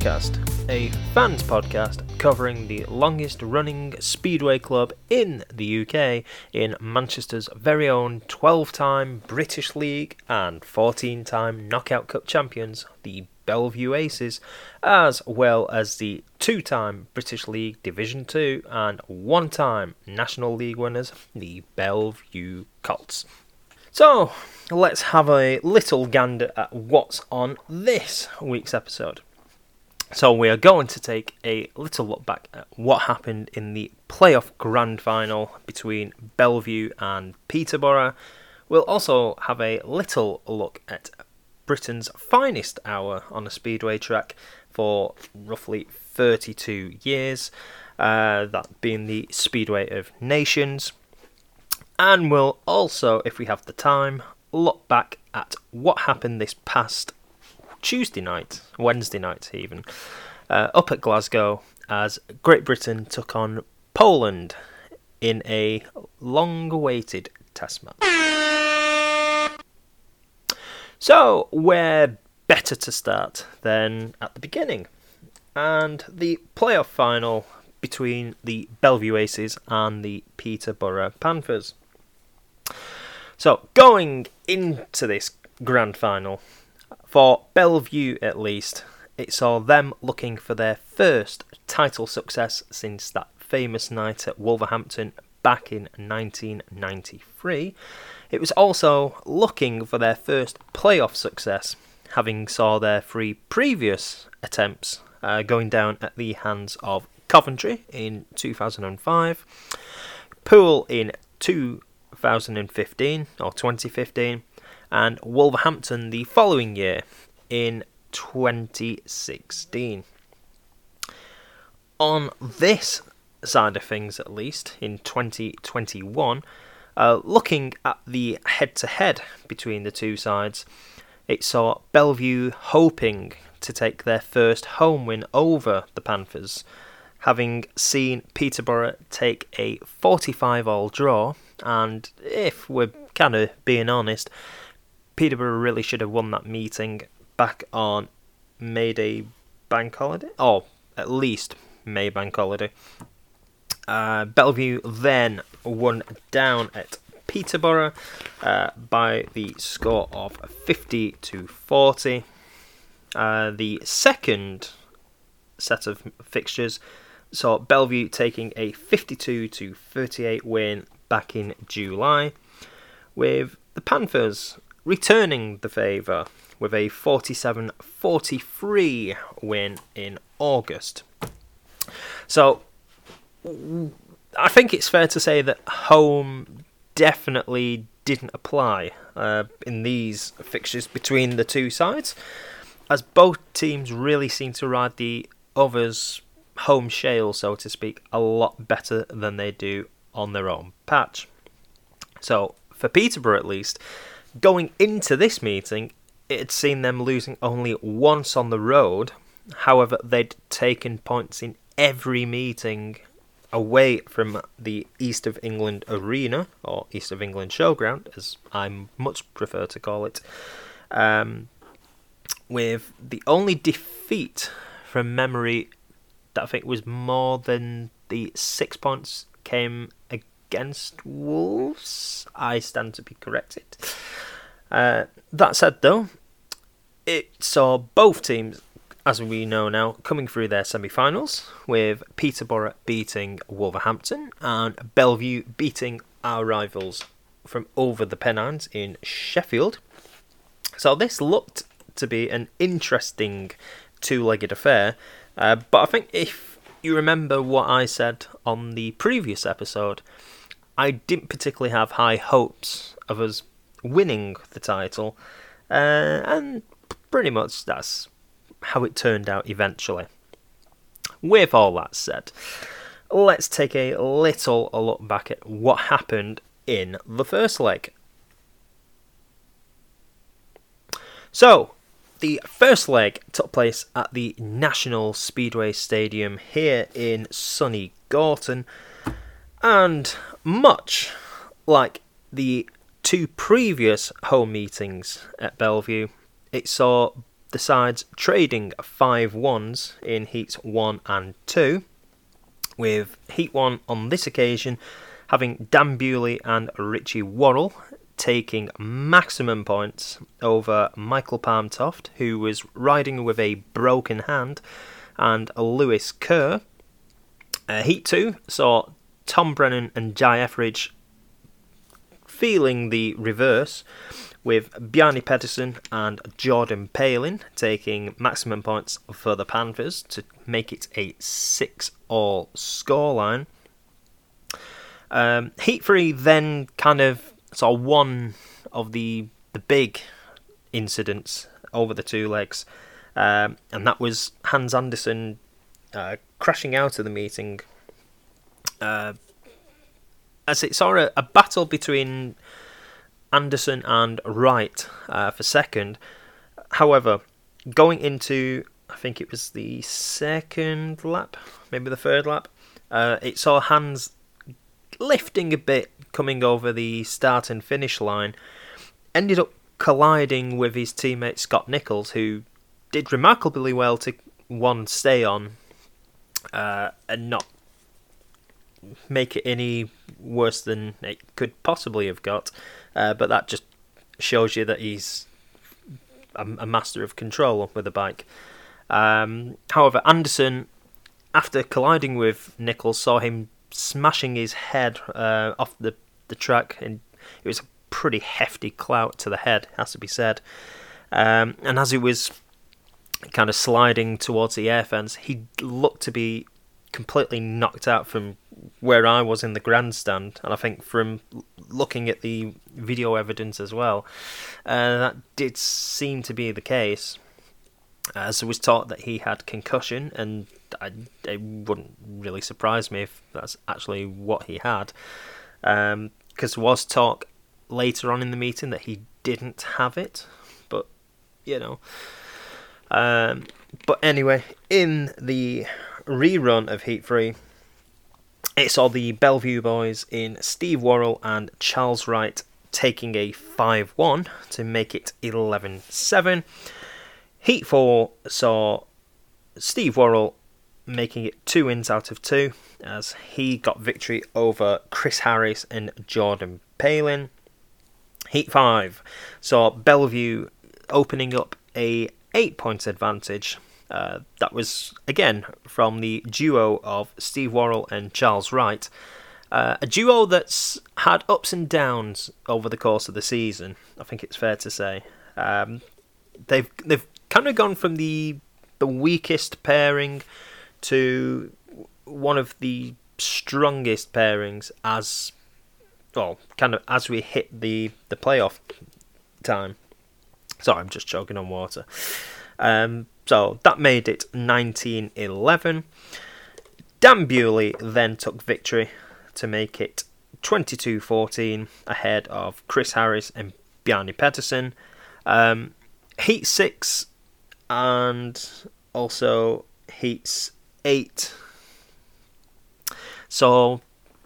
podcast, a fans podcast covering the longest running speedway club in the UK in Manchester's very own 12 time British League and 14 time Knockout Cup champions, the Bellevue Aces, as well as the two time British League Division 2 and one time National League winners, the Bellevue Colts. So, let's have a little gander at what's on this week's episode. So, we are going to take a little look back at what happened in the playoff grand final between Bellevue and Peterborough. We'll also have a little look at Britain's finest hour on a speedway track for roughly 32 years, uh, that being the Speedway of Nations. And we'll also, if we have the time, look back at what happened this past Tuesday night, Wednesday night even, uh, up at Glasgow as Great Britain took on Poland in a long awaited test match. So, where better to start than at the beginning? And the playoff final between the Bellevue Aces and the Peterborough Panthers. So, going into this grand final, for Bellevue at least, it saw them looking for their first title success since that famous night at Wolverhampton back in 1993. It was also looking for their first playoff success, having saw their three previous attempts uh, going down at the hands of Coventry in 2005, Poole in 2015 or 2015, and Wolverhampton the following year in 2016. On this side of things, at least in 2021, uh, looking at the head to head between the two sides, it saw Bellevue hoping to take their first home win over the Panthers, having seen Peterborough take a 45 all draw. And if we're kind of being honest, Peterborough really should have won that meeting back on May Day bank holiday, or at least May bank holiday. Uh, Bellevue then won down at Peterborough uh, by the score of 50 to 40. Uh, the second set of fixtures saw Bellevue taking a 52 to 38 win back in July, with the Panthers returning the favour with a 47 43 win in August. So, I think it's fair to say that home definitely didn't apply uh, in these fixtures between the two sides, as both teams really seem to ride the other's home shale, so to speak, a lot better than they do on their own patch. So, for Peterborough at least, going into this meeting, it had seen them losing only once on the road. However, they'd taken points in every meeting away from the East of England Arena, or East of England Showground, as I much prefer to call it, um, with the only defeat from memory that I think was more than the six points came against Wolves. I stand to be corrected. Uh, that said, though, it saw both teams as we know now, coming through their semi finals, with Peterborough beating Wolverhampton and Bellevue beating our rivals from over the Pennines in Sheffield. So this looked to be an interesting two legged affair, uh, but I think if you remember what I said on the previous episode, I didn't particularly have high hopes of us winning the title, uh, and pretty much that's how it turned out eventually. with all that said, let's take a little look back at what happened in the first leg. So, the first leg took place at the National Speedway Stadium here in sunny Gorton, and much like the two previous home meetings at Bellevue, it saw the sides trading five ones in heats 1 and 2, with heat 1 on this occasion having Dan Bewley and Richie Worrall taking maximum points over Michael Palmtoft, who was riding with a broken hand, and Lewis Kerr. Uh, heat 2 saw Tom Brennan and Jye Etheridge feeling the reverse, with Bjarne Pedersen and Jordan Palin taking maximum points for the Panthers to make it a 6 all scoreline. Um, Heat 3 then kind of saw one of the the big incidents over the two legs, um, and that was Hans Andersen uh, crashing out of the meeting. Uh, as it saw a, a battle between Andersen and Wright uh, for second. However, going into I think it was the second lap, maybe the third lap, uh, it saw Hans lifting a bit coming over the start and finish line. Ended up colliding with his teammate Scott Nicholls, who did remarkably well to one stay on uh, and not make it any worse than it could possibly have got. Uh, but that just shows you that he's a, a master of control with the bike. Um, however, Andersen, after colliding with Nicholls, saw him smashing his head uh, off the, the track, and it was a pretty hefty clout to the head, has to be said. Um, and as he was kind of sliding towards the air fence, he looked to be completely knocked out from where I was in the grandstand, and I think from looking at the video evidence as well, uh, that did seem to be the case. As it was taught that he had concussion, and I, it wouldn't really surprise me if that's actually what he had, because um, was talk later on in the meeting that he didn't have it, but you know. Um, but anyway, in the rerun of Heat 3, it saw the Bellevue boys in Steve Worrall and Charles Wright taking a 5 1 to make it 11 7. Heat 4 saw Steve Worrall making it two wins out of two as he got victory over Chris Harris and Jordan Palin. Heat 5 saw Bellevue opening up a 8 points advantage uh, that was, again, from the duo of Steve Worrall and Charles Wright. Uh, a duo that's had ups and downs over the course of the season, I think it's fair to say. Um, they've they've kind of gone from the the weakest pairing to one of the strongest pairings as well, kind of as we hit the the playoff time. Sorry, I'm just choking on water. Um, so that made it 1911. Dan Bewley then took victory to make it 22 14 ahead of Chris Harris and Bjarne Pedersen. Um, heat 6 and also Heats 8. So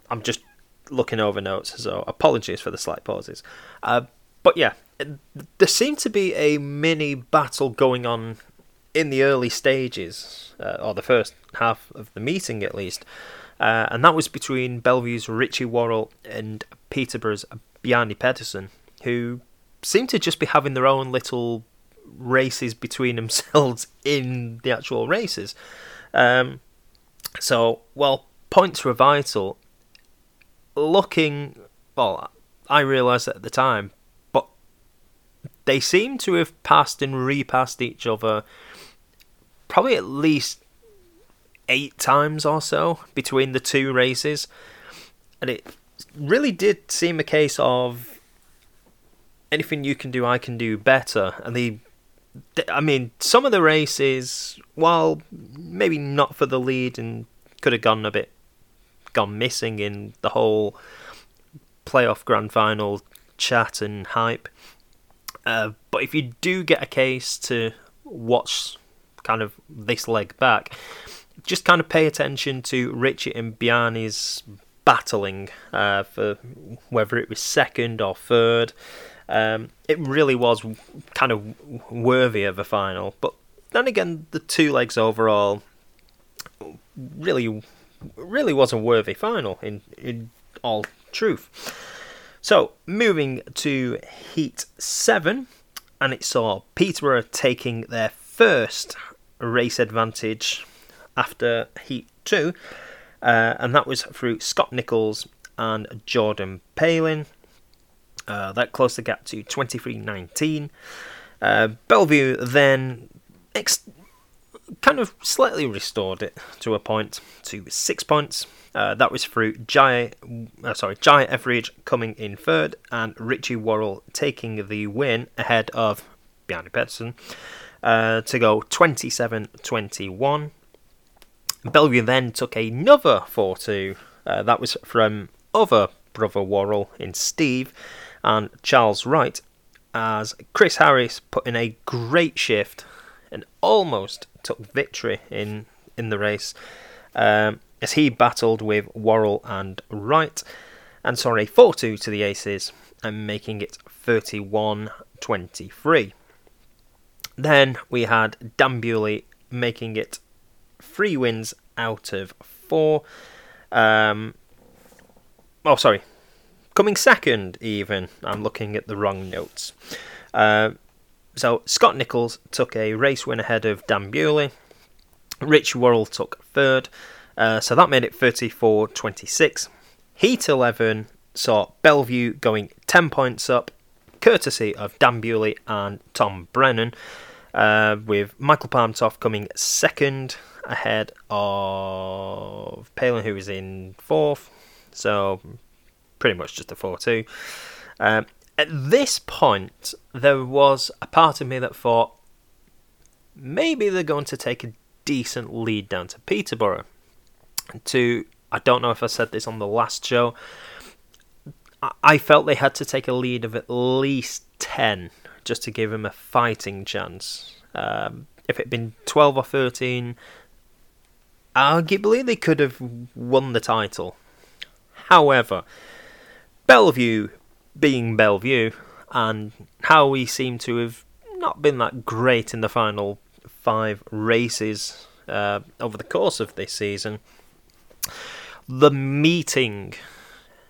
I'm just looking over notes, so apologies for the slight pauses. Uh, but yeah, there seemed to be a mini battle going on in the early stages, uh, or the first half of the meeting at least, uh, and that was between Bellevue's Richie Worrall and Peterborough's Bjarne Pedersen, who seemed to just be having their own little races between themselves in the actual races. Um, so, while points were vital, looking, well, I realised at the time, but they seem to have passed and repassed each other probably at least eight times or so between the two races. And it really did seem a case of anything you can do, I can do better. And the, I mean, some of the races, while maybe not for the lead and could have gone a bit gone missing in the whole playoff grand final chat and hype. Uh, but if you do get a case to watch kind of this leg back, just kind of pay attention to Richard and Bjarne's battling uh, for whether it was second or third. Um, it really was kind of worthy of a final. But then again, the two legs overall really, really was a worthy final in in all truth. So moving to Heat Seven, and it saw Peterborough taking their first race advantage after Heat Two, uh, and that was through Scott Nicholls and Jordan Palin. Uh, that closed the gap to 23.19. Uh, Belle Vue then ex- kind of slightly restored it to a point to six points. Uh, that was through Jye, uh, sorry, Jye Etheridge coming in third and Richie Worrall taking the win ahead of Bjarne Pedersen uh, to go 27-21. Belle Vue then took another 4-2. Uh, that was from other brother Worrall in Steve and Charles Wright as Chris Harris put in a great shift and almost took victory in in the race um, as he battled with Worrall and Wright and a 4 2 to the Aces and making it 31 23. Then we had Dan making it three wins out of four. Um, oh, sorry. Coming second, even. I'm looking at the wrong notes. Uh, so Scott Nicholls took a race win ahead of Dan. Rich Worrall took third. Uh, so that made it 34 26. Heat 11 saw Bellevue going 10 points up, courtesy of Dan Bewley and Tom Brennan, uh, with Michael Palmtoft coming second ahead of Palin, who is in fourth. So pretty much just a 4 2. Um, at this point, there was a part of me that thought maybe they're going to take a decent lead down to Peterborough. To I don't know if I said this on the last show. I felt they had to take a lead of at least ten just to give them a fighting chance. Um, if it had been twelve or thirteen, arguably they could have won the title. However, Bellevue being Bellevue, and how we seem to have not been that great in the final five races uh, over the course of this season. The meeting,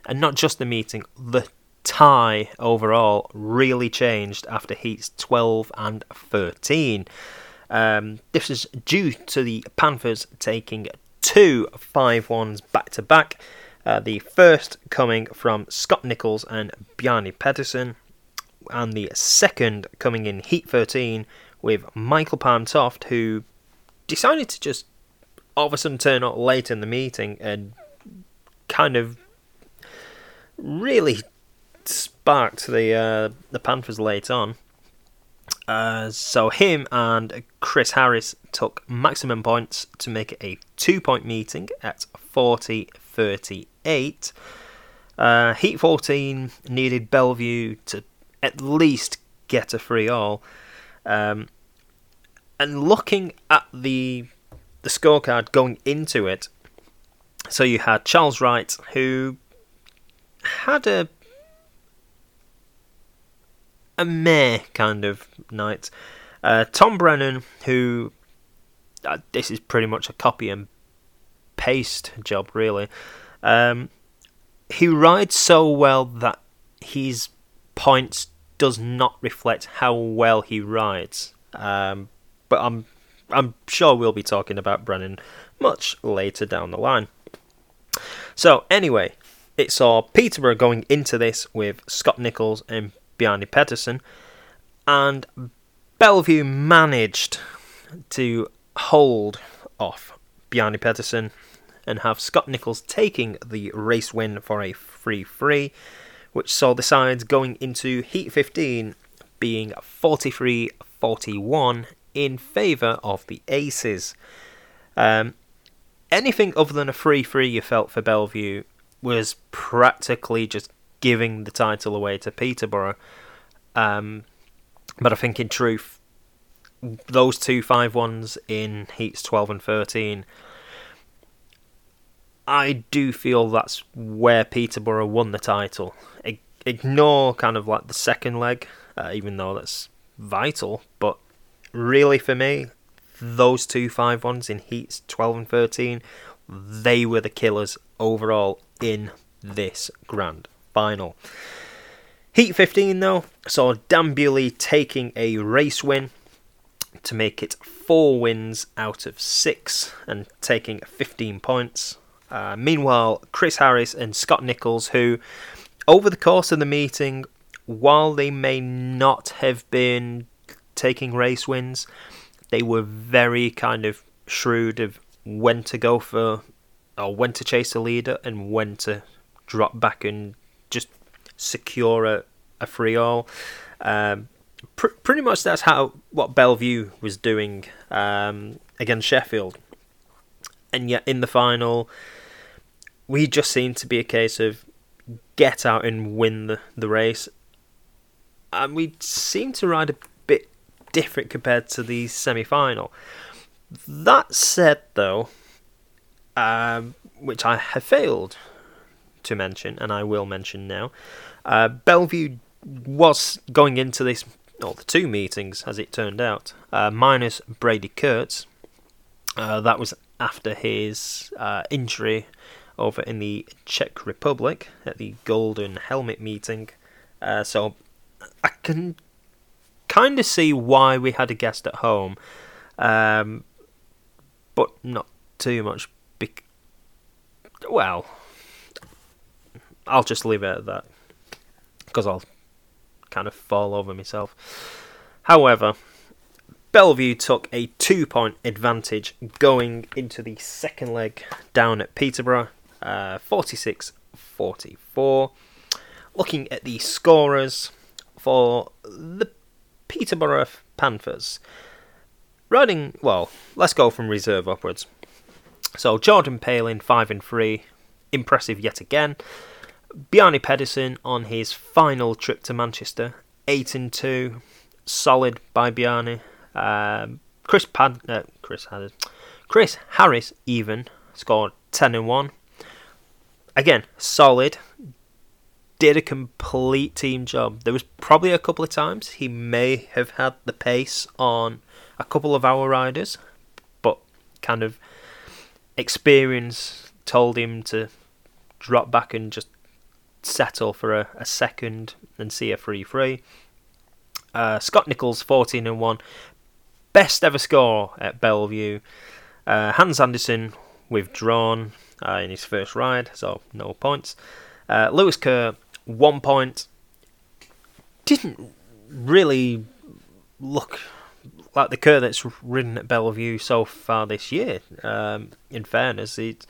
and not just the meeting, the tie overall really changed after heats 12 and 13. Um, this is due to the Panthers taking two 5 1s back to back. Uh, the first coming from Scott Nicholls and Bjarne Pedersen, and the second coming in Heat 13 with Michael Palmtoft, who decided to just all of a sudden turn up late in the meeting and kind of really sparked the uh, the Panthers late on. Uh, so him and Chris Harris took maximum points to make it a two point meeting at 40 38. Uh, Heat 14 needed Bellevue to at least get a free all. Um, and looking at the the scorecard going into it, so you had Charles Wright who had a a meh kind of night. Uh, Tom Brennan, who uh, this is pretty much a copy and paste job, really. Um, he rides so well that his points does not reflect how well he rides. Um, but I'm I'm sure we'll be talking about Brennan much later down the line. So anyway, it saw Peterborough going into this with Scott Nicholls and Bjarne Pedersen, and Bellevue managed to hold off Bjarne Pedersen and have Scott Nicholls taking the race win for a free free, which saw the sides going into Heat 15 being 43 41 in favour of the Aces. Um, anything other than a free free you felt for Bellevue was practically just giving the title away to Peterborough. Um, but I think in truth, those two 5 1s in heats 12 and 13, I do feel that's where Peterborough won the title. Ignore kind of like the second leg, uh, even though that's vital, but really for me, those two 5 1s in heats 12 and 13, they were the killers overall in this grand final. Heat 15 though saw Bewley taking a race win to make it four wins out of six and taking 15 points. Uh, meanwhile, Chris Harris and Scott Nicholls, who over the course of the meeting, while they may not have been taking race wins, they were very kind of shrewd of when to go for or when to chase a leader and when to drop back and just secure a, a free all. Um, pr- pretty much that's how what Bellevue was doing um, against Sheffield, and yet in the final, we just seemed to be a case of get out and win the, the race, and we seemed to ride a bit different compared to the semi final. That said, though, um, which I have failed to mention, and I will mention now. Uh, Bellevue was going into this, or the two meetings as it turned out, uh, minus Brady Kurtz. Uh, that was after his uh, injury over in the Czech Republic at the Golden Helmet meeting. Uh, so I can kind of see why we had a guest at home, um, but not too much. Well, I'll just leave it at that because I'll kind of fall over myself. However, Bellevue took a two point advantage going into the second leg down at Peterborough, uh, 46 44. Looking at the scorers for the Peterborough Panthers. Riding, well, let's go from reserve upwards. So Jordan Palin, 5 and 3, impressive yet again. Bjarne Pedersen on his final trip to Manchester, eight and two, solid by Bjarne. Um, Chris Pad, uh, Chris Harris, Chris Harris even scored ten and one. Again, solid. Did a complete team job. There was probably a couple of times he may have had the pace on a couple of our riders, but kind of experience told him to drop back and just settle for a, a second and see a free free. Uh, Scott Nicholls, 14 and 1. Best ever score at Bellevue. Uh, Hans Andersen withdrawn uh, in his first ride, so no points. Uh, Lewis Kerr, one point. Didn't really look like the Kerr that's ridden at Bellevue so far this year. Um, in fairness, it's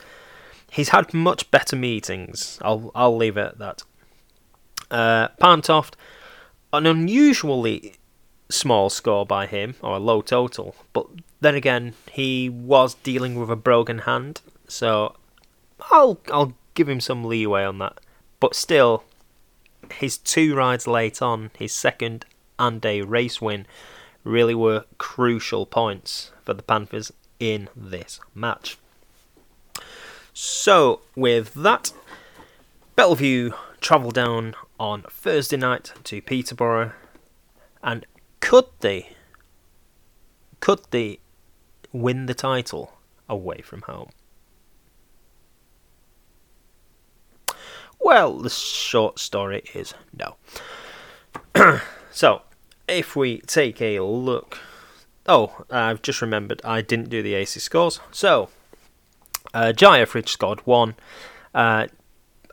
he's had much better meetings. I'll I'll leave it at that. Uh, Palmtoft, an unusually small score by him, or a low total, but then again, he was dealing with a broken hand, so I'll I'll give him some leeway on that. But still, his two rides late on, his second and a race win, really were crucial points for the Panthers in this match. So, with that, Bellevue travel down on Thursday night to Peterborough, and could they, could they win the title away from home? Well, the short story is no. so, if we take a look. Oh, I've just remembered I didn't do the AC scores. So, uh, Jye Etheridge scored one. Uh,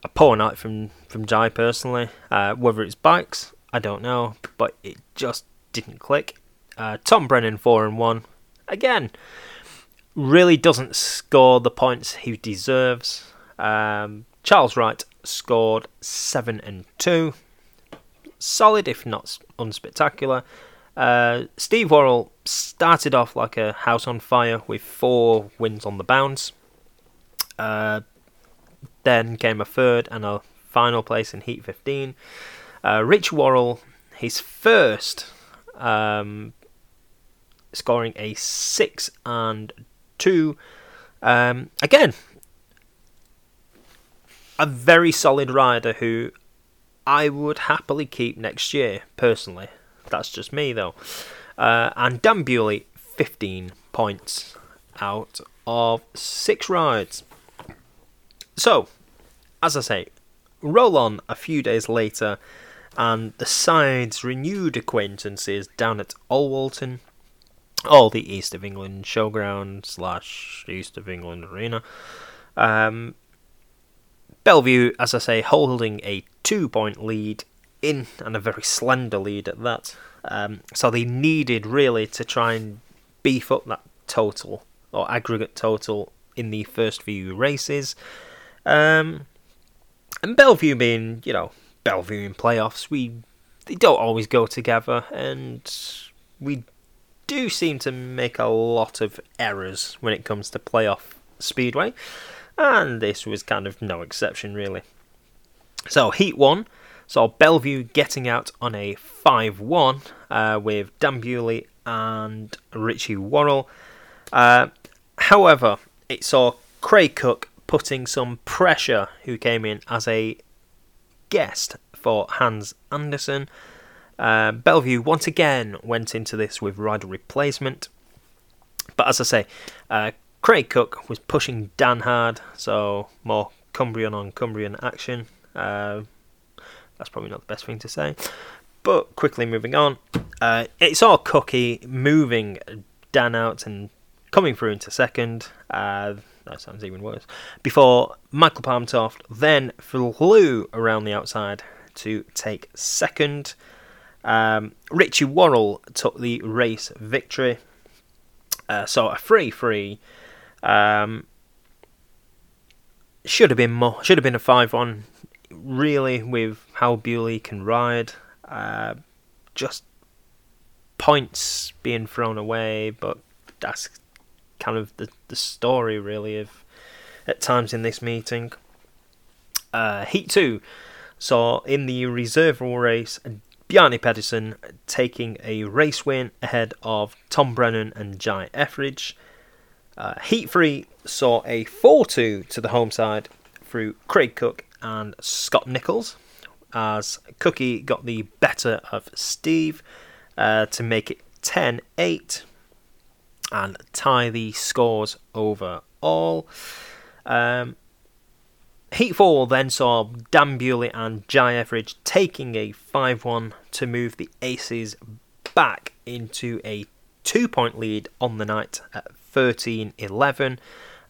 a poor night from from Jye personally. Uh, whether it's bikes, I don't know, but it just didn't click. Uh, Tom Brennan four and one. Again, really doesn't score the points he deserves. Um, Charles Wright scored seven and two. Solid, if not unspectacular. Uh, Steve Worrall started off like a house on fire with four wins on the bounce. Uh, then came a third and a final place in Heat 15. Uh, Rich Worrall, his first, um, scoring a 6 and 2. Um, again, a very solid rider who I would happily keep next year, personally. That's just me, though. Uh, and Dan Bewley, 15 points out of six rides. So, as I say, roll on a few days later, and the sides renewed acquaintances down at Alwalton, or the East of England Showground slash East of England Arena. Um, Belle Vue, as I say, holding a two point lead in, and a very slender lead at that. Um, so they needed really to try and beef up that total or aggregate total in the first few races. Um, and Bellevue being, you know, Bellevue in playoffs, we they don't always go together, and we do seem to make a lot of errors when it comes to playoff speedway, and this was kind of no exception really. So Heat One saw Bellevue getting out on a 5-1 uh, with Dan Bewley and Richie Worrall. Uh, however, it saw Craig Cook putting some pressure, who came in as a guest for Hans Andersen. Uh, Belle Vue once again went into this with rider replacement. But as I say, uh, Craig Cook was pushing Dan hard, so more Cumbrian on Cumbrian action. Uh, that's probably not the best thing to say. But quickly moving on, uh, it's all Cookie moving Dan out and coming through into second. Uh, that sounds even worse. Before Michael Palmtoft then flew around the outside to take second. Um, Richie Worrall took the race victory. Uh, so a free free. Um, should have been more. Should have been a five-one. Really, with how Bewley can ride, uh, just points being thrown away. But that's kind of the, the story really of at times in this meeting. Uh, heat 2 saw in the reserve race Bjarne Pedersen taking a race win ahead of Tom Brennan and Jye Etheridge. Uh, heat 3 saw a 4 2 to the home side through Craig Cook and Scott Nicholls as Cookie got the better of Steve uh, to make it 10 8 and tie the scores overall. Um, Heat 4 then saw Bewley and Jye Etheridge taking a 5 1 to move the Aces back into a two point lead on the night at 13 11,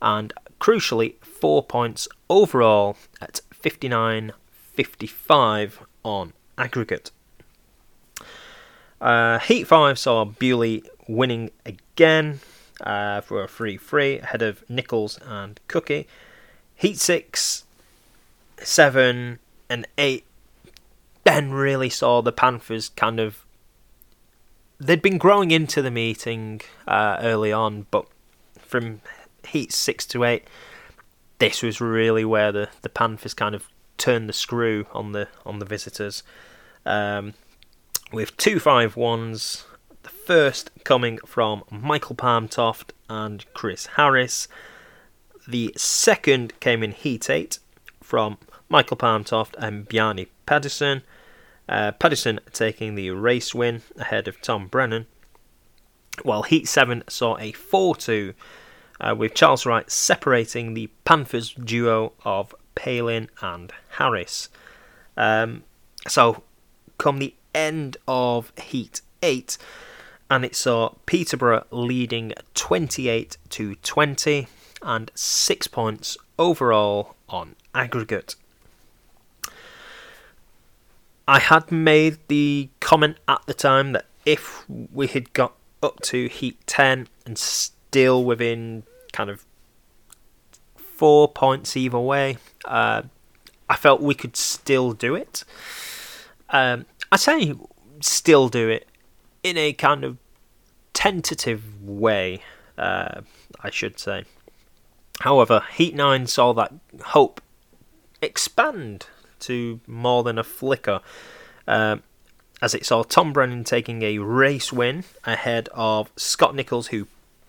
and crucially, four points overall at 59 55 on aggregate. Uh, Heat 5 saw Bewley winning again uh, for a 3 3 ahead of Nicholls and Cookie. Heat 6, 7, and 8 then really saw the Panthers kind of. They'd been growing into the meeting uh, early on, but from Heat 6 to 8, this was really where the, the Panthers kind of turned the screw on the on the visitors. Um, with two five ones the first coming from Michael Palmtoft and Chris Harris. The second came in Heat 8 from Michael Palmtoft and Bjarne Pedersen. Uh, taking the race win ahead of Tom Brennan. While Heat 7 saw a 4 2 uh, with Charles Wright separating the Panthers duo of Palin and Harris. Um, so, come the end of Heat 8, and it saw Peterborough leading 28 to 20 and 6 points overall on aggregate. I had made the comment at the time that if we had got up to Heat 10 and still within kind of four points either way, uh, I felt we could still do it. Um, I say still do it in a kind of tentative way, uh, I should say. However, Heat 9 saw that hope expand to more than a flicker uh, as it saw Tom Brennan taking a race win ahead of Scott Nicholls, who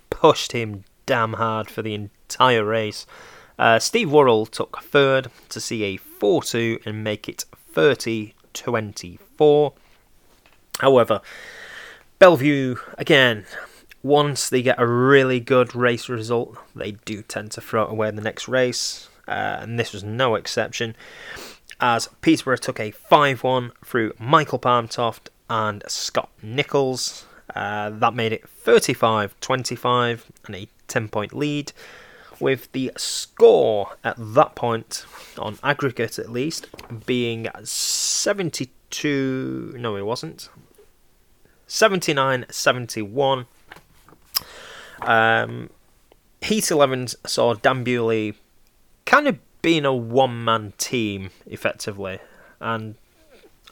pushed him damn hard for the entire race. Uh, Steve Worrall took third to see a 4 2 and make it 30 24. However, Bellevue, again, once they get a really good race result, they do tend to throw away in the next race, uh, and this was no exception. As Peterborough took a 5 1 through Michael Palmtoft and Scott Nicholls. Uh, that made it 35 25 and a 10 point lead, with the score at that point, on aggregate at least, being 72. No, it wasn't. 79 71. Um, Heat 11 saw Dan kind of being a one man team, effectively. And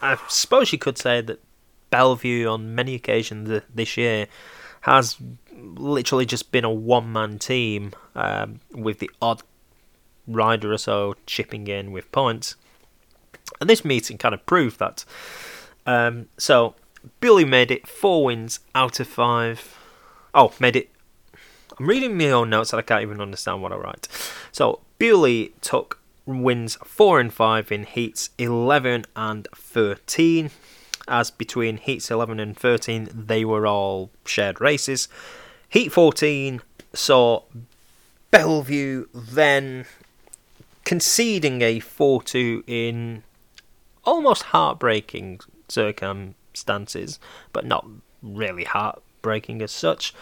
I suppose you could say that Bellevue, on many occasions this year, has literally just been a one man team um, with the odd rider or so chipping in with points. And this meeting kind of proved that. Um, so, Billy made it four wins out of five. Oh, made it. I'm reading my own notes and I can't even understand what I write. So, Bewley took wins 4 and 5 in heats 11 and 13 as between heats 11 and 13 they were all shared races heat 14 saw bellevue then conceding a 4-2 in almost heartbreaking circumstances but not really heartbreaking as such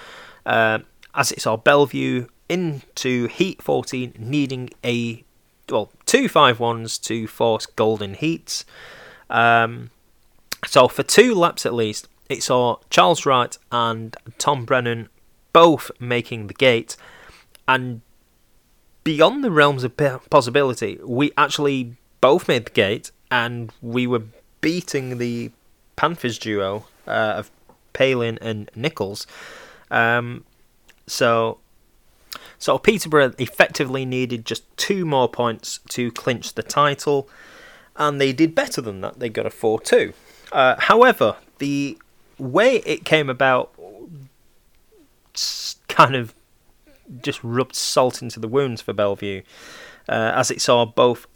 uh, as it saw bellevue into Heat 14, needing a well two five ones to force golden heats. Um, so for two laps at least, it saw Charles Wright and Tom Brennan both making the gate, and beyond the realms of possibility, we actually both made the gate, and we were beating the Panthers duo uh, of Palin and Nicholls. Um, so so Peterborough effectively needed just two more points to clinch the title, and they did better than that. They got a 4 2. Uh, however, the way it came about kind of just rubbed salt into the wounds for Bellevue, uh, as it saw both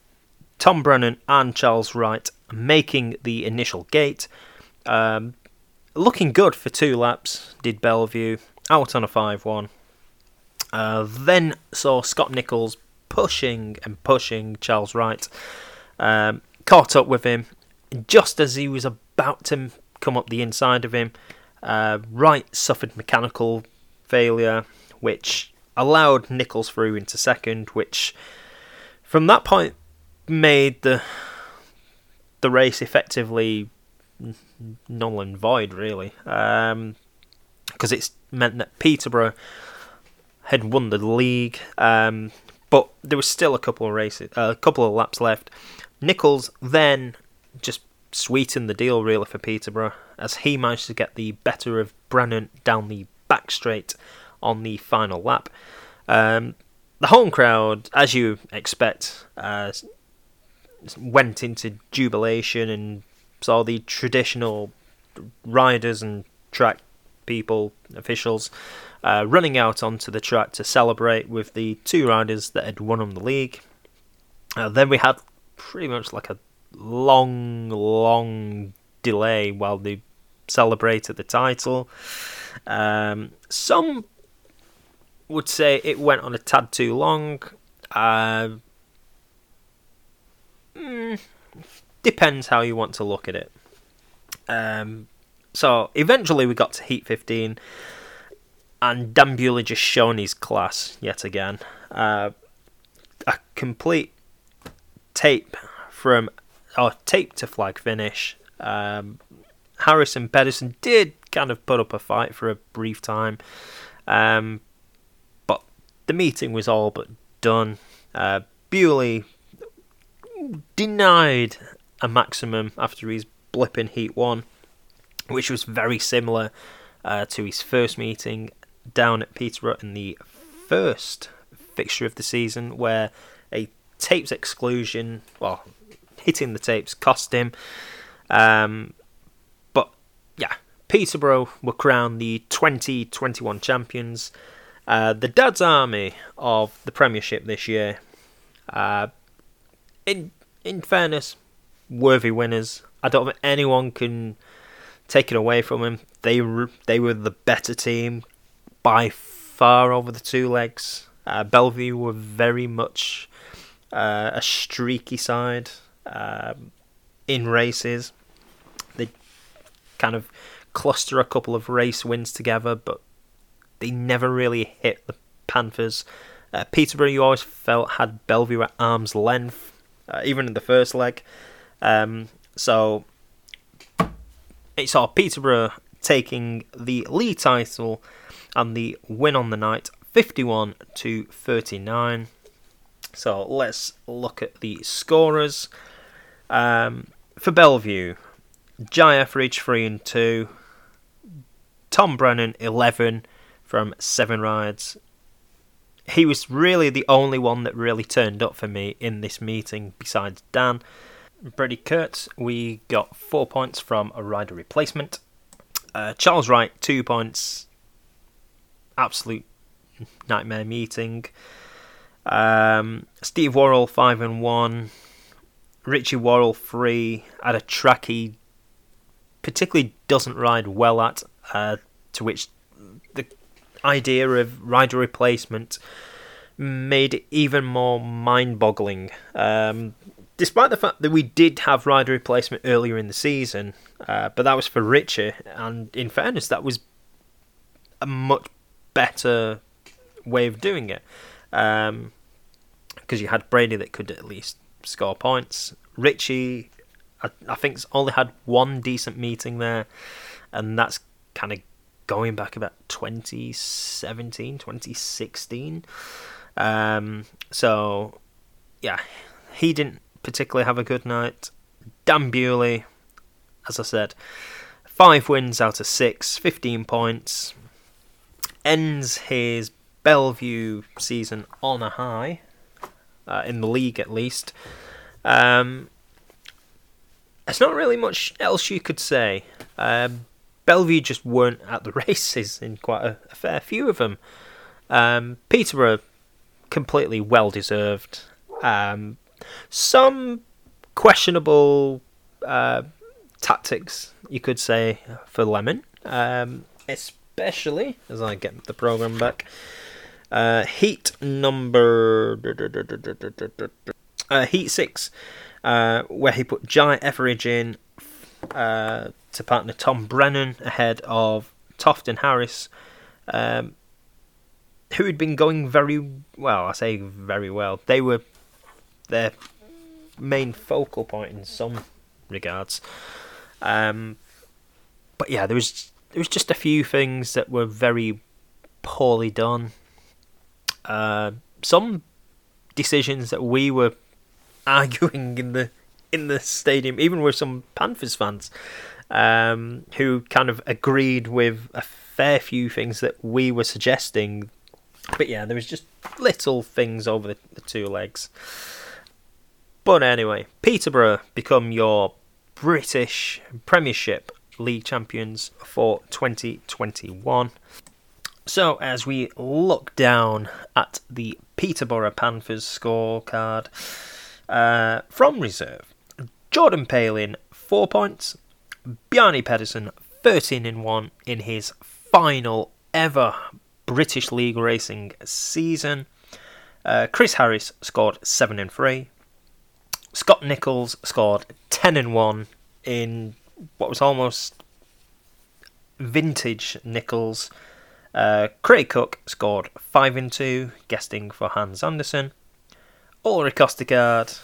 Tom Brennan and Charles Wright making the initial gate. Um, looking good for two laps, did Bellevue, out on a 5 1. Uh, then saw Scott Nicholls pushing and pushing Charles Wright, um, caught up with him just as he was about to come up the inside of him. Uh, Wright suffered mechanical failure, which allowed Nicholls through into second, which from that point made the the race effectively null and void, really, because um, it's meant that Peterborough had won the league, um, but there was still a couple of races, uh, a couple of laps left. Nicholls then just sweetened the deal really for Peterborough as he managed to get the better of Brennan down the back straight on the final lap. Um, the home crowd, as you expect, uh, went into jubilation and saw the traditional riders and track people, officials, uh, running out onto the track to celebrate with the two riders that had won on the league. Uh, then we had pretty much like a long, long delay while they celebrated the title. Um, some would say it went on a tad too long. Uh, mm, depends how you want to look at it. Um, so eventually we got to Heat 15, and Bewley just shown his class yet again. Uh, a complete tape from or tape to flag finish. Um, Harrison Pedersen did kind of put up a fight for a brief time, um, but the meeting was all but done. Uh, Bewley denied a maximum after his blip in Heat 1 which was very similar uh, to his first meeting down at Peterborough in the first fixture of the season, where a tapes exclusion, well, hitting the tapes cost him. Um, Peterborough were crowned the 2021 champions. Uh, the Dad's Army of the Premiership this year. Uh, in in fairness, worthy winners. I don't think anyone can take it away from them. They they were the better team by far over the two legs. Uh, Belle Vue were very much uh, a streaky side um, in races. They kind of cluster a couple of race wins together, but they never really hit the Panthers. Uh, Peterborough, you always felt had Belle Vue at arm's length, uh, even in the first leg. Um, so it saw Peterborough taking the league title and the win on the night, 51 to 39. So let's look at the scorers. Um, for Belle Vue, Jye Etheridge 3 and 2, Tom Brennan 11 from 7 rides. He was really the only one that really turned up for me in this meeting besides Dan. Brady Kurtz, we got 4 points from a rider replacement. Uh, Charles Wright, 2 points. Absolute nightmare meeting. Um, Steve Worrall, 5 and 1. Richie Worrall, 3. At a track he particularly doesn't ride well at, uh, to which the idea of rider replacement made it even more mind boggling. Um, despite the fact that we did have rider replacement earlier in the season, uh, but that was for Richie, and in fairness, that was a much better way of doing it. Because um, you had Brady that could at least score points. Richie, I, I think, only had one decent meeting there, and that's kind of going back about 2017, 2016. Um, so, yeah, he didn't particularly have a good night. Dan Bewley, as I said, five wins out of six, 15 points. Ends his Belle Vue season on a high, uh, in the league at least. Um, there's not really much else you could say. Um, Belle Vue just weren't at the races in quite a, a fair few of them. Um, Peterborough, completely well deserved. Um, some questionable uh, tactics, you could say, for Lemon, um, especially as I get the program back. Uh, heat number uh, heat six, uh, where he put Jye Etheridge in uh, to partner Tom Brennan ahead of Toft and Harris, um, who had been going very well. I say very well. They were their main focal point in some regards. Um, but yeah, there was there was just a few things that were very poorly done. Uh, some decisions that we were arguing in the in the stadium, even with some Panthers fans, um, who kind of agreed with a fair few things that we were suggesting. But yeah, there was just little things over the, the two legs. But anyway, Peterborough become your British Premiership League champions for 2021. So, as we look down at the Peterborough Panthers scorecard uh, from reserve, Jordan Palin, 4 points, Bjarne Pedersen, 13 in 1 in his final ever British League racing season. Uh, Chris Harris scored 7 in 3. Scott Nicholls scored 10 and 1 in what was almost vintage Nicholls. Uh, Craig Cook scored 5 and 2, guesting for Hans Andersen. Ulrich Ostergaard,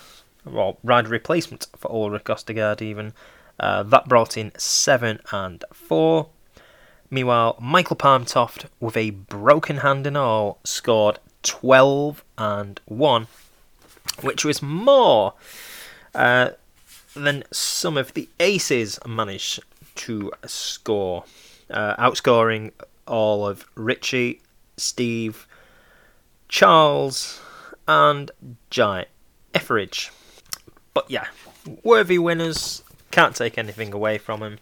well, rider replacement for Ulrich Ostergaard even, uh, that brought in 7 and 4. Meanwhile, Michael Palmtoft, with a broken hand and all, scored 12 and 1 which was more uh, than some of the aces managed to score, uh, outscoring all of Richie, Steve, Charles, and Jye Etheridge. But yeah, worthy winners. Can't take anything away from him.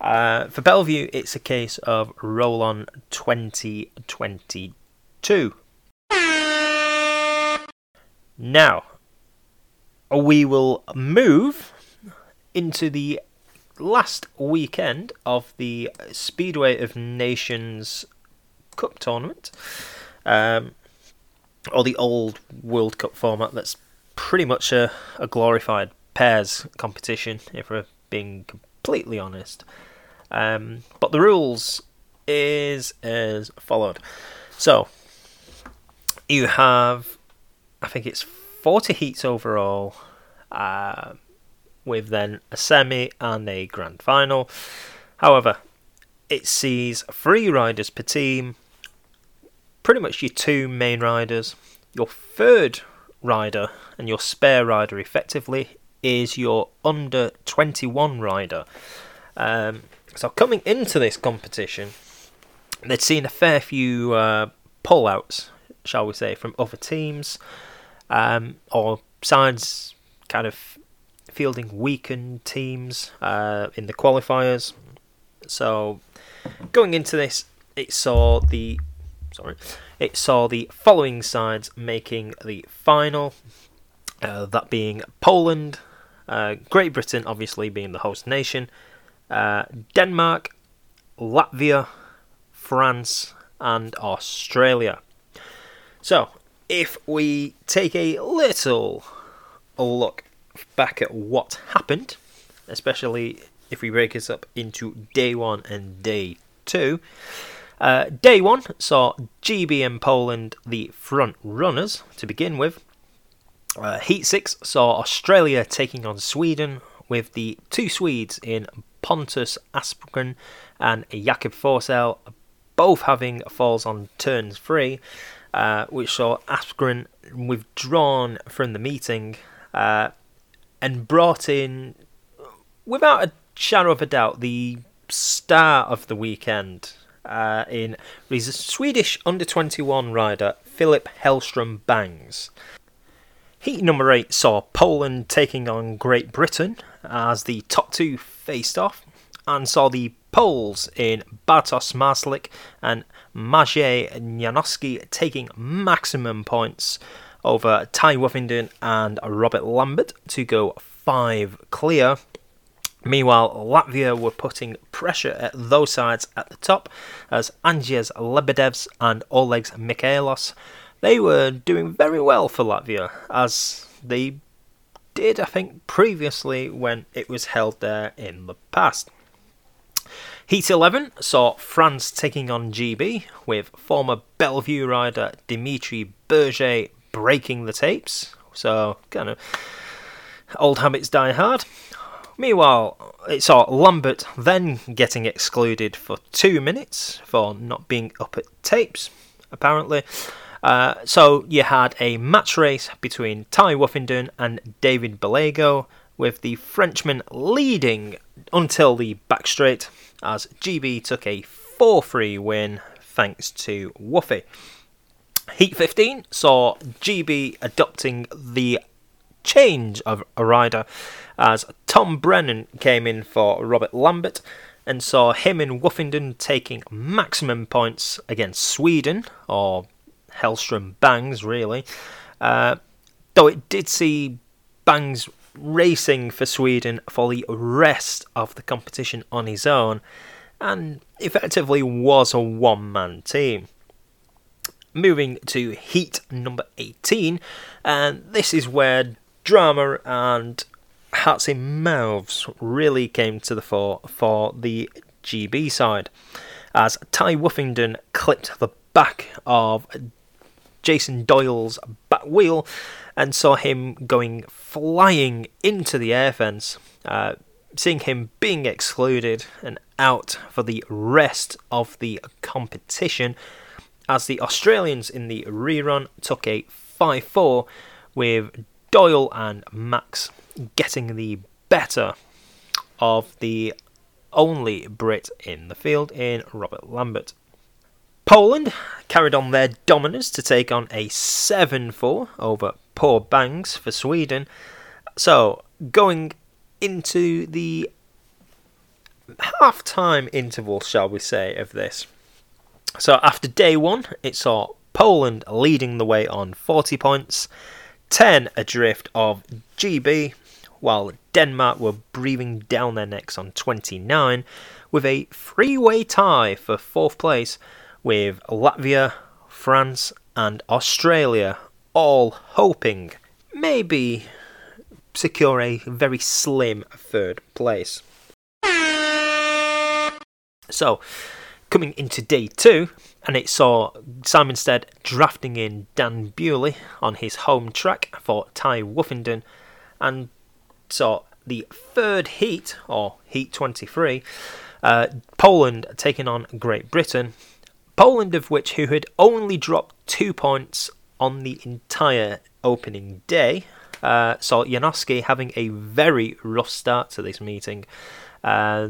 Uh, for Belle Vue, it's a case of roll on 2022. Now, we will move into the last weekend of the Speedway of Nations Cup tournament, um, or the old World Cup format that's pretty much a, a glorified pairs competition, if we're being completely honest. Um, but the rules is as followed. So you have, I think it's 40 heats overall, uh, with then a semi and a grand final. However, it sees three riders per team, pretty much your two main riders. Your third rider and your spare rider effectively is your under 21 rider. Um, so coming into this competition, they'd seen a fair few uh, pullouts, shall we say, from other teams, um, or sides kind of fielding weakened teams uh, in the qualifiers. So going into this, it saw the sorry, it saw the following sides making the final. Uh, that being Poland, uh, Great Britain, obviously being the host nation, uh, Denmark, Latvia, France, and Australia. So, if we take a little look back at what happened, especially if we break this up into day one and day two. Uh, day one saw GB and Poland the front runners to begin with. Uh, Heat 6 saw Australia taking on Sweden with the two Swedes in Pontus Aspgren and Jacob Thorssell both having falls on turns three, uh, which saw Aspgren withdrawn from the meeting uh, and brought in, without a shadow of a doubt, the star of the weekend uh, in Swedish under 21 rider, Philip Hellstrom Bangs. Heat number 8 saw Poland taking on Great Britain as the top two faced off, and saw the Poles in Bartosz Zmarzlik and Maciej Janowski taking maximum points over Tai Woffinden and Robert Lambert to go five clear. Meanwhile, Latvia were putting pressure at those sides at the top as Andrzejs Lebedevs and Olegs Mihailovs. They were doing very well for Latvia as they did, I think, previously when it was held there in the past. Heat 11 saw France taking on GB with former Belle Vue rider Dimitri Berger breaking the tapes. So, kind of old habits die hard. Meanwhile, it saw Lambert then getting excluded for two minutes for not being up at tapes, apparently. Uh, so you had a match race between Tai Woffinden and David Bellego, with the Frenchman leading until the back straight, as GB took a 4 3 win thanks to Woofy. Heat 15 saw GB adopting the change of a rider as Tom Brennan came in for Robert Lambert and saw him in Woffinden taking maximum points against Sweden, or Hellstrom Bangs, really. Uh, though it did see Bangs racing for Sweden for the rest of the competition on his own, and effectively was a one man team. Moving to heat number 18, and this is where drama and hats in mouths really came to the fore for the GB side, as Tai Woffinden clipped the back of Jason Doyle's back wheel and saw him going flying into the air fence, uh, seeing him being excluded and out for the rest of the competition as the Australians in the rerun took a 5 4 with Doyle and Max getting the better of the only Brit in the field in Robert Lambert. Poland carried on their dominance to take on a 7 4 over poor Bangs for Sweden. So, going into the half time interval, shall we say, of this. So, after day one, it saw Poland leading the way on 40 points, 10 adrift of GB, while Denmark were breathing down their necks on 29, with a three way tie for fourth place with Latvia, France, and Australia all hoping maybe secure a very slim third place. So, coming into day two, and it saw Simon Stead drafting in Dan Bewley on his home track for Tai Woffinden, and saw the third heat, or Heat 23, uh, Poland taking on Great Britain, Poland, of which who had only dropped two points on the entire opening day, uh, saw Janowski having a very rough start to this meeting. Uh,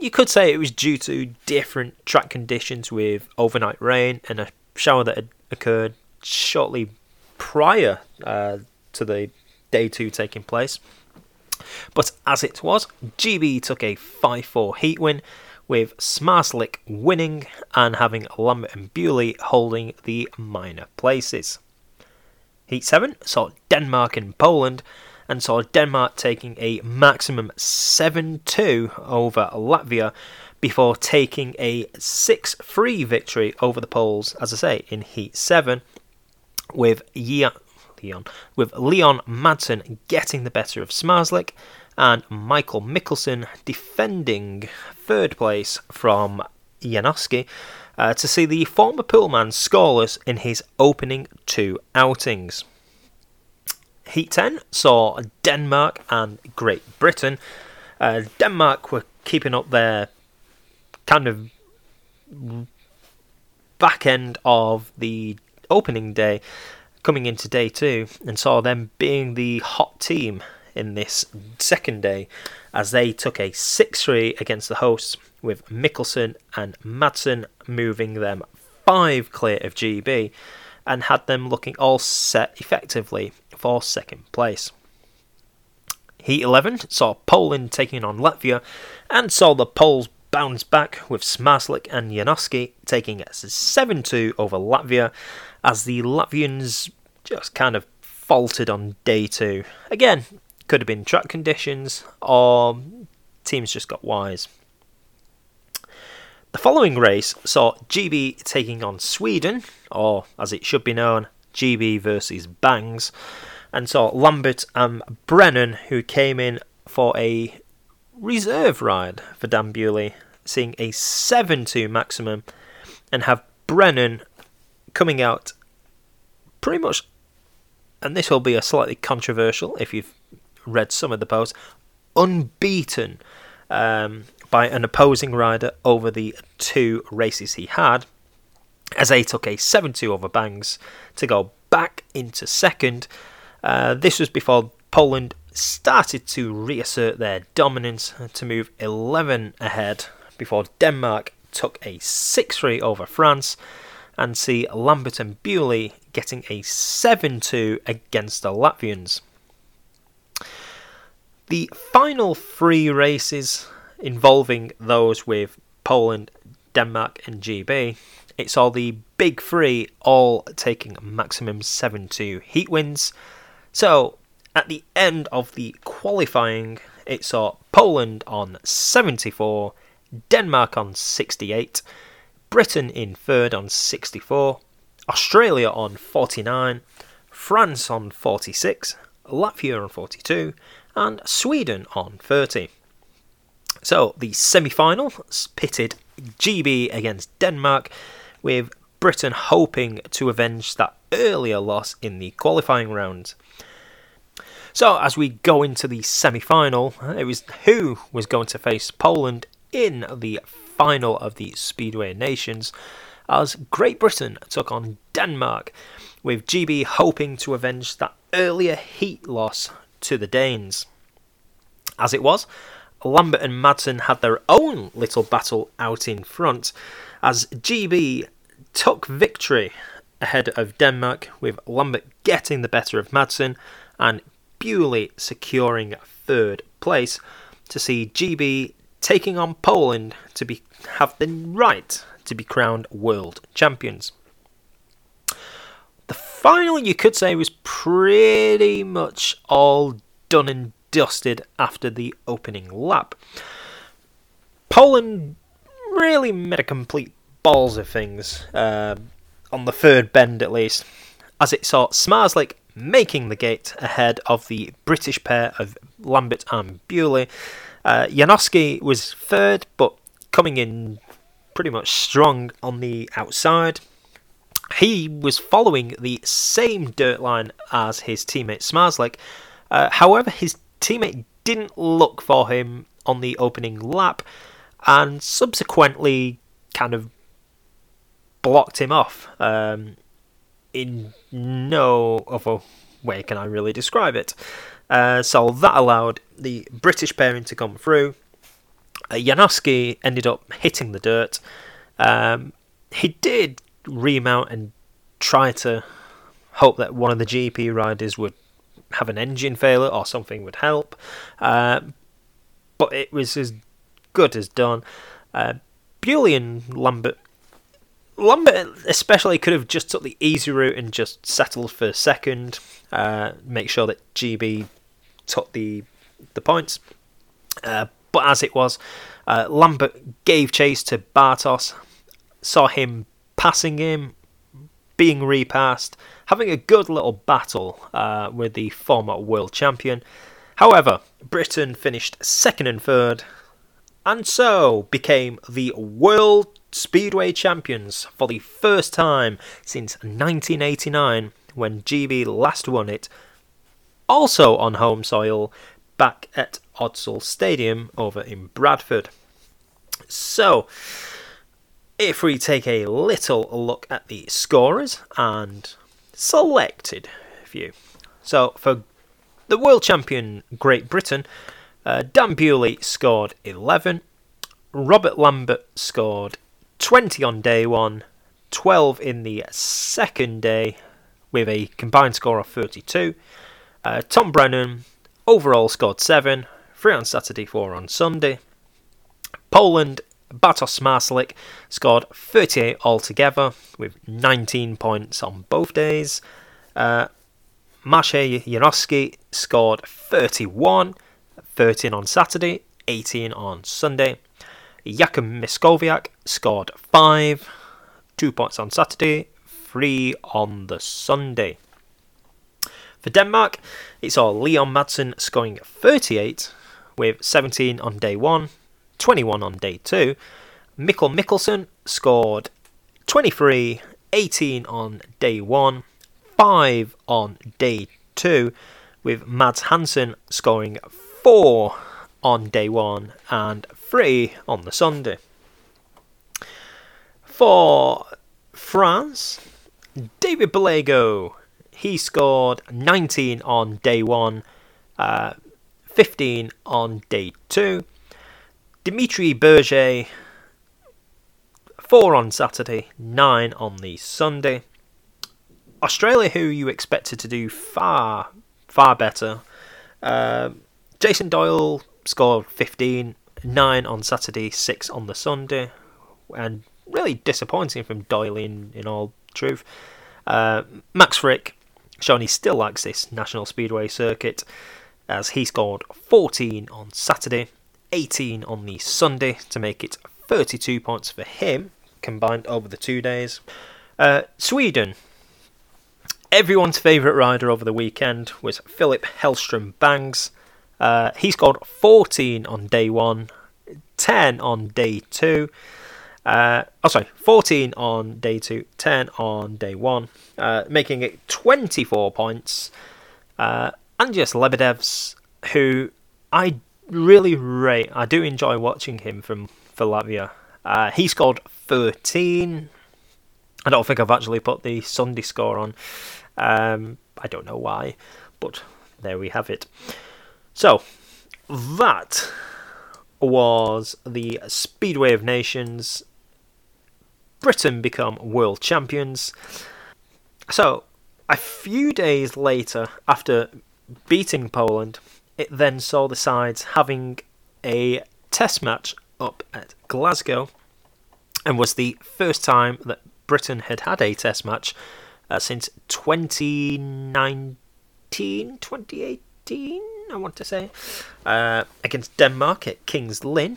you could say it was due to different track conditions with overnight rain and a shower that had occurred shortly prior uh, to the day two taking place. But as it was, GB took a 5 4 heat win with Zmarzlik winning and having Lambert and Bewley holding the minor places. Heat 7 saw Denmark and Poland and saw Denmark taking a maximum 7 2 over Latvia before taking a 6 3 victory over the Poles, as I say, in Heat 7, with Leon, with Leon Madsen getting the better of Zmarzlik and Mikkel Michelsen defending third place from Janowski uh, to see the former poolman scoreless in his opening two outings. Heat 10 saw Denmark and Great Britain. Uh, Denmark were keeping up their kind of back end of the opening day coming into day two and saw them being the hot team in this second day as they took a 6 3 against the hosts, with Michelsen and Madsen moving them 5 clear of GB and had them looking all set effectively for second place. Heat 11 saw Poland taking on Latvia and saw the Poles bounce back with Zmarzlik and Janowski taking a 7 2 over Latvia as the Latvians just kind of faltered on day two. Again, could have been track conditions or teams just got wise. The following race saw GB taking on Sweden, or as it should be known, GB versus Bangs, and saw Lambert and Brennan, who came in for a reserve ride for Dan Bewley, seeing a 7 2 maximum, and have Brennan coming out pretty much. And this will be a slightly controversial if you've read some of the posts, unbeaten um, by an opposing rider over the two races he had, as they took a 7 2 over Bangs to go back into second. Uh, this was before Poland started to reassert their dominance to move 11 ahead before Denmark took a 6 3 over France and see Lambert and Bewley getting a 7 2 against the Latvians. The final three races involving those with Poland, Denmark, and GB, it's all the big three all taking maximum 7 2 heat wins. So, at the end of the qualifying, it saw Poland on 74, Denmark on 68, Britain in third on 64, Australia on 49, France on 46, Latvia on 42, and Sweden on 30. So the semi final pitted GB against Denmark, with Britain hoping to avenge that earlier loss in the qualifying round. So, as we go into the semi final, it was who was going to face Poland in the final of the Speedway Nations, as Great Britain took on Denmark, with GB hoping to avenge that earlier heat loss to the Danes. As it was, Lambert and Madsen had their own little battle out in front as GB took victory ahead of Denmark, with Lambert getting the better of Madsen and Bewley securing third place to see GB taking on Poland to be have the right to be crowned world champions. Final, you could say, was pretty much all done and dusted after the opening lap. Poland really made a complete balls of things, uh, on the third bend at least, as it saw Zmarzlik making the gate ahead of the British pair of Lambert and Bewley. Uh, Janowski was third, but coming in pretty much strong on the outside. He was following the same dirt line as his teammate Zmarzlik. Uh, however, his teammate didn't look for him on the opening lap and subsequently kind of blocked him off. Um, in no other way can I really describe it. Uh, so that allowed the British pairing to come through. Uh, Janowski ended up hitting the dirt. Um, he did remount and try to hope that one of the GP riders would have an engine failure or something would help. Uh, but it was as good as done. Uh, Bewley and Lambert Lambert especially could have just took the easy route and just settled for second, uh, make sure that GB took the the points. Uh, but as it was, uh, Lambert gave chase to Bartos, saw him passing him, being repassed, having a good little battle uh, with the former world champion. However, Britain finished second and third, and so became the world Speedway champions for the first time since 1989 when GB last won it, also on home soil back at Odsal Stadium over in Bradford. So, if we take a little look at the scorers and selected few. So, for the world champion Great Britain, uh, Dan Bewley scored 11, Robert Lambert scored 20 on day one, 12 in the second day, with a combined score of 32. Uh, Tom Brennan overall scored 7, 3 on Saturday, 4 on Sunday. Poland, Bartosz Zmarzlik scored 38 altogether, with 19 points on both days. Uh, Maciej Janowski scored 31, 13 on Saturday, 18 on Sunday. Jakub Miskowiak scored 5, 2 points on Saturday, 3 on the Sunday. For Denmark, it's all Leon Madsen scoring 38, with 17 on day 1, 21 on day 2. Mikkel Michelsen scored 23, 18 on day 1, 5 on day 2, with Mads Hansen scoring 4 on day 1 and 3 on the Sunday. For France, David Bellego, he scored 19 on day one, uh, 15 on day two. Dimitri Berger, 4 on Saturday, 9 on the Sunday. Australia, who you expected to do far, far better. Uh, Jason Doyle scored 15, 9 on Saturday, 6 on the Sunday, and really disappointing from Doyle in, in all truth. Uh, Max Fricke showing he still likes this National Speedway circuit as he scored 14 on Saturday, 18 on the Sunday to make it 32 points for him combined over the two days. Uh, Sweden. Everyone's favourite rider over the weekend was Philip Hellstrom Bangs. Uh, he scored 14 on day one, 10 on day two. Uh, oh, sorry, 14 on day two, 10 on day one, uh, making it 24 points. Uh, Andrius Lebedevs, who I really rate, I do enjoy watching him from for Latvia. Uh, he scored 13. I don't think I've actually put the Sunday score on. Um, I don't know why, but there we have it. So, that was the Speedway of Nations. Britain become world champions. So, a few days later, after beating Poland, it then saw the sides having a test match up at Glasgow and was the first time that Britain had had a test match uh, since 2019, 2018, I want to say, uh, against Denmark at King's Lynn.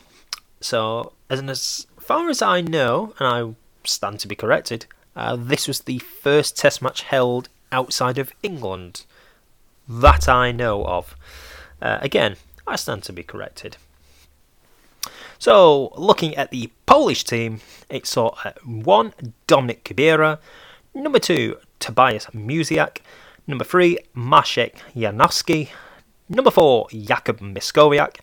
So, as, as far as I know, and I stand to be corrected, uh, this was the first test match held outside of England that I know of. Uh, again, I stand to be corrected. So, looking at the Polish team, it saw uh, one Dominik Kubera, number two Tobias Musielak, number three Maciek Janowski, number four Jakub Miskowiak,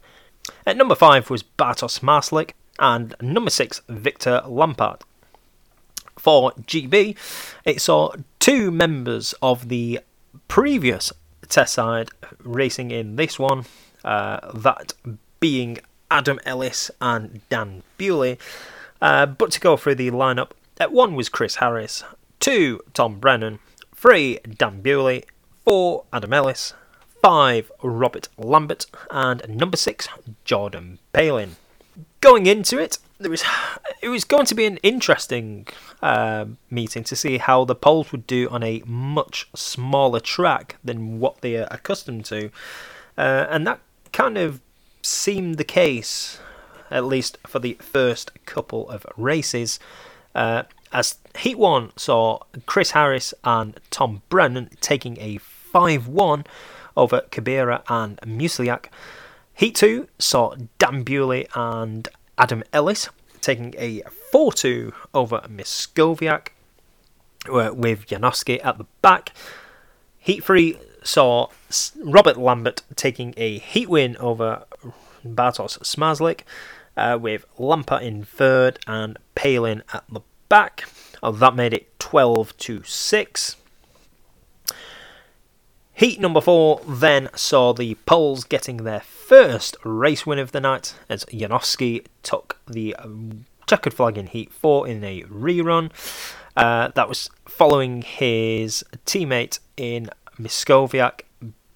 at number five was Bartosz Zmarzlik, and number six Wiktor Lampart. For GB, it saw two members of the previous test side racing in this one, uh, that being Adam Ellis and Dan Bewley. Uh, but to go through the lineup, at one was Chris Harris, two Tom Brennan, three Dan Bewley, four Adam Ellis, five Robert Lambert, and number six Jordan Palin. Going into it, there was it was going to be an interesting uh, meeting to see how the Poles would do on a much smaller track than what they are accustomed to, uh, and that kind of seemed the case, at least for the first couple of races. Uh, as Heat 1 saw Chris Harris and Tom Brennan taking a 5 1 over Kubera and Musielak. Heat 2 saw Dan Bewley and Adam Ellis taking a 4 2 over Miskowiak uh, with Janowski at the back. Heat 3 saw Robert Lambert taking a heat win over Bartosz Zmarzlik, uh, with Lampart in third and Palin at the back. Oh, that made it 12 to 6. Heat number four then saw the Poles getting their first race win of the night as Janowski took the checkered flag in Heat 4 in a rerun. Uh, that was following his teammate in Miskowiak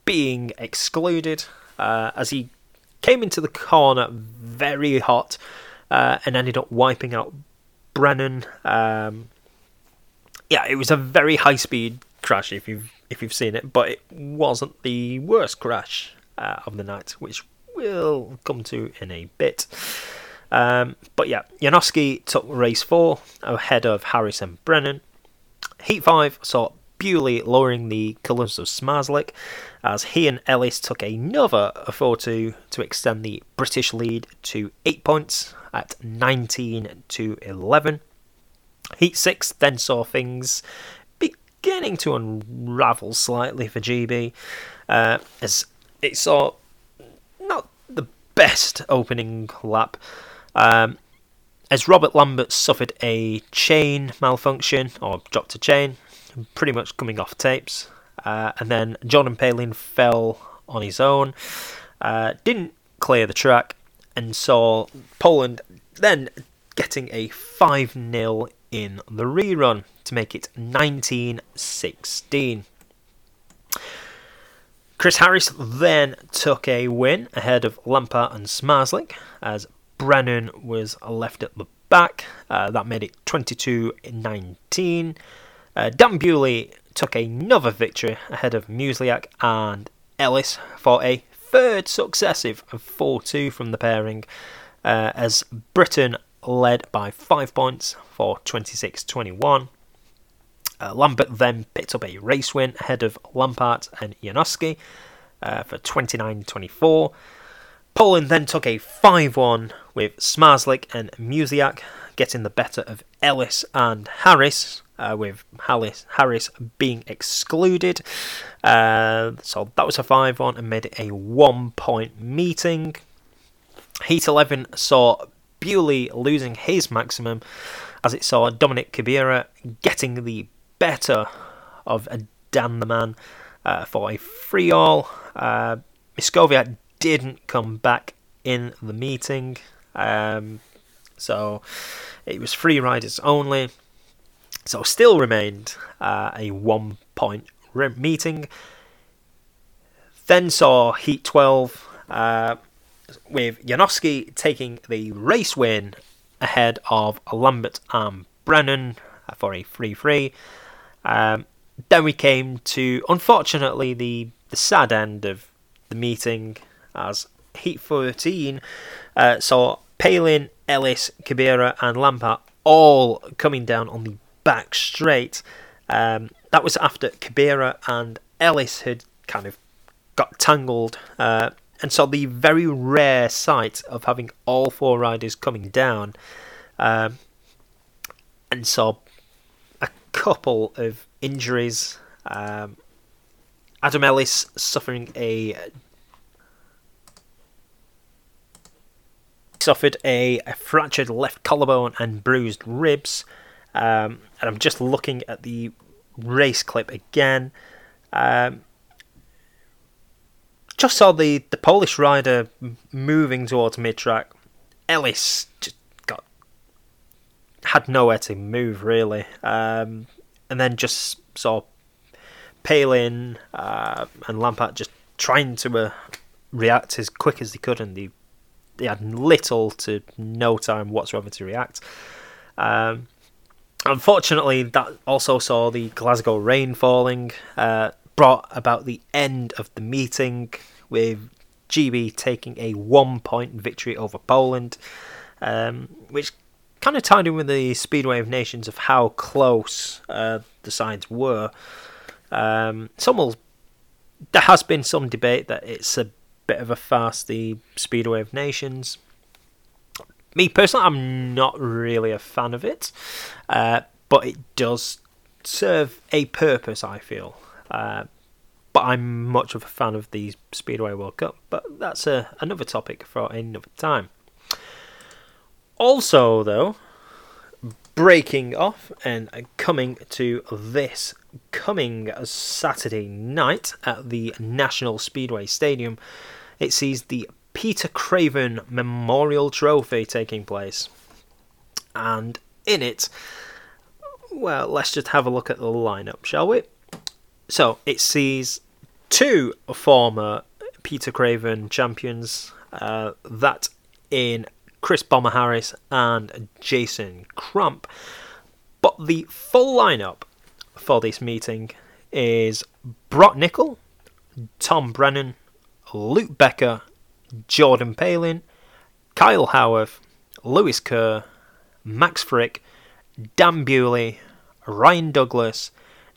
being excluded uh, as he came into the corner very hot uh, and ended up wiping out Brennan. Um, yeah, it was a very high speed crash if you've if you've seen it, but it wasn't the worst crash uh, of the night, which we'll come to in a bit. Um, but yeah, Janowski took race four ahead of Harris and Brennan. Heat five saw Bewley lowering the colours of Zmarzlik as he and Ellis took another 4 2 to extend the British lead to 8 points at 19 to 11. Heat 6 then saw things beginning to unravel slightly for GB uh, as it saw not the best opening lap. Um, as Robert Lambert suffered a chain malfunction or dropped a chain, pretty much coming off tapes, uh, and then Jordan Palin fell on his own, uh, didn't clear the track, and saw Poland then getting a 5 0 in the rerun to make it 1916. Chris Harris then took a win ahead of Lampart and Zmarzlik as Brennan was left at the back. Uh, that made it 22 19. Uh, Dan Bewley took another victory ahead of Musielak and Ellis for a third successive 4 2 from the pairing uh, as Britain led by 5 points for 26 21. Uh, Lambert then picked up a race win ahead of Lampart and Janowski uh, for 29 24. Poland then took a 5 1 with Zmarzlik and Musielak getting the better of Ellis and Harris uh, with Harris, Harris being excluded. Uh, so that was a 5 1 and made it a one point meeting. Heat 11 saw Bewley losing his maximum as it saw Dominik Kubera getting the better of a Dan the Man uh, for a free all. Uh, didn't come back in the meeting. Um, so it was free riders only. So still remained uh, a one point meeting. Then saw Heat 12 uh, with Janowski taking the race win ahead of Lambert and Brennan for a free free. Um, then we came to, unfortunately, the, the sad end of the meeting as Heat 13 uh, saw Palin, Ellis, Kubera, and Lampart all coming down on the back straight. Um, that was after Kubera and Ellis had kind of got tangled uh, and saw the very rare sight of having all four riders coming down um, and saw couple of injuries. Um, Adam Ellis suffering a suffered a, a fractured left collarbone and bruised ribs. Um, and I'm just looking at the race clip again. Um, just saw the, the Polish rider moving towards mid track. Ellis just had nowhere to move really, um, and then just saw Palin uh, and Lampart just trying to uh, react as quick as they could, and they they had little to no time whatsoever to react. Um, unfortunately, that also saw the Glasgow rain falling, uh, brought about the end of the meeting with GB taking a one point victory over Poland, um, which kind of tied in with the Speedway of Nations of how close uh, the sides were. Um, some will, there has been some debate that it's a bit of a farce, the Speedway of Nations. Me personally, I'm not really a fan of it, uh, but it does serve a purpose, I feel. Uh, but I'm much of a fan of the Speedway World Cup, but that's a, another topic for another time. Also, though, breaking off and coming to this coming Saturday night at the National Speedway Stadium, it sees the Peter Craven Memorial Trophy taking place. And in it, well, let's just have a look at the lineup, shall we? So it sees two former Peter Craven champions, uh, that in Chris Bomber Harris and Jason Crump. But the full lineup for this meeting is Brock Nickel, Tom Brennan, Luke Becker, Jordan Palin, Kyle Howarth, Lewis Kerr, Max Fricke, Dan Bewley, Ryan Douglas,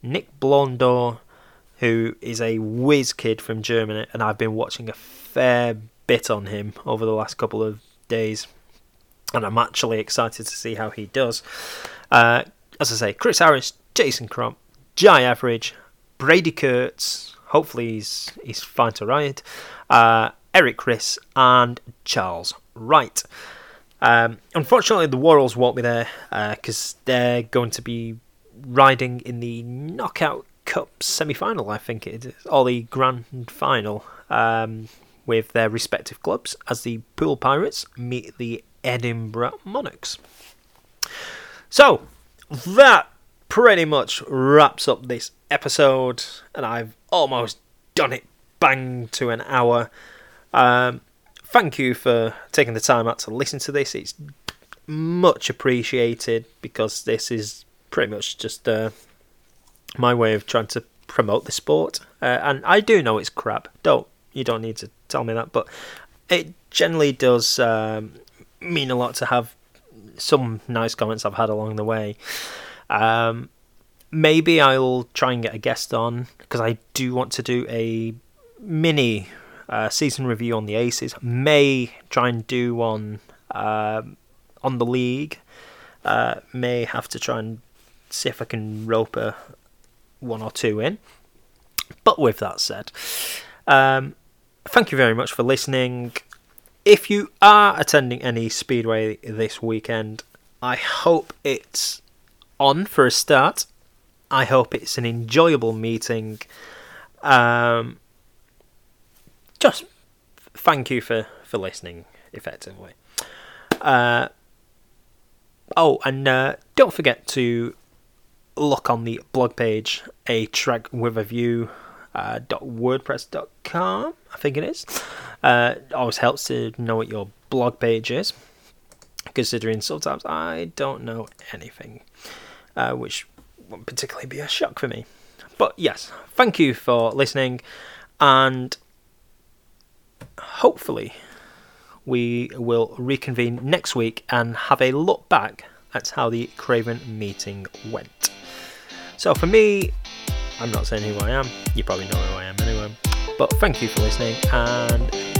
Nick Blödorn, who is a whiz kid from Germany, and I've been watching a fair bit on him over the last couple of days, and I'm actually excited to see how he does. Uh, as I say, Chris Harris, Jason Crump, Jye Etheridge, Brady Kurtz, hopefully he's, he's fine to ride, uh, Eric Chris, and Charles Wright. Um, unfortunately, the Worralls won't be there because uh, they're going to be riding in the Knockout Cup semi final, I think it is, or the Grand Final, um, with their respective clubs as the Poole Pirates meet the Edinburgh Monarchs. So, that pretty much wraps up this episode, and I've almost done it bang to an hour. Um, thank you for taking the time out to listen to this. It's much appreciated because this is pretty much just uh, my way of trying to promote the sport. Uh, and I do know it's crap. Don't you don't need to tell me that, but it generally does um, mean a lot to have some nice comments I've had along the way. Um, maybe I'll try and get a guest on because I do want to do a mini uh, season review on the Aces. May try and do one uh, on the league. Uh, may have to try and see if I can rope a one or two in. But with that said, um, thank you very much for listening. If you are attending any Speedway this weekend, I hope it's on for a start. I hope it's an enjoyable meeting. Um, just thank you for, for listening. effectively. Uh, oh, and uh, don't forget to look on the blog page, a track with a Vue. Uh, .wordpress.com, I think it is. Uh, always helps to know what your blog page is, considering sometimes I don't know anything, uh, which won't particularly be a shock for me. But yes, thank you for listening, and hopefully we will reconvene next week and have a look back at how the Craven meeting went. So for me, I'm not saying who I am. You probably know who I am anyway. But thank you for listening and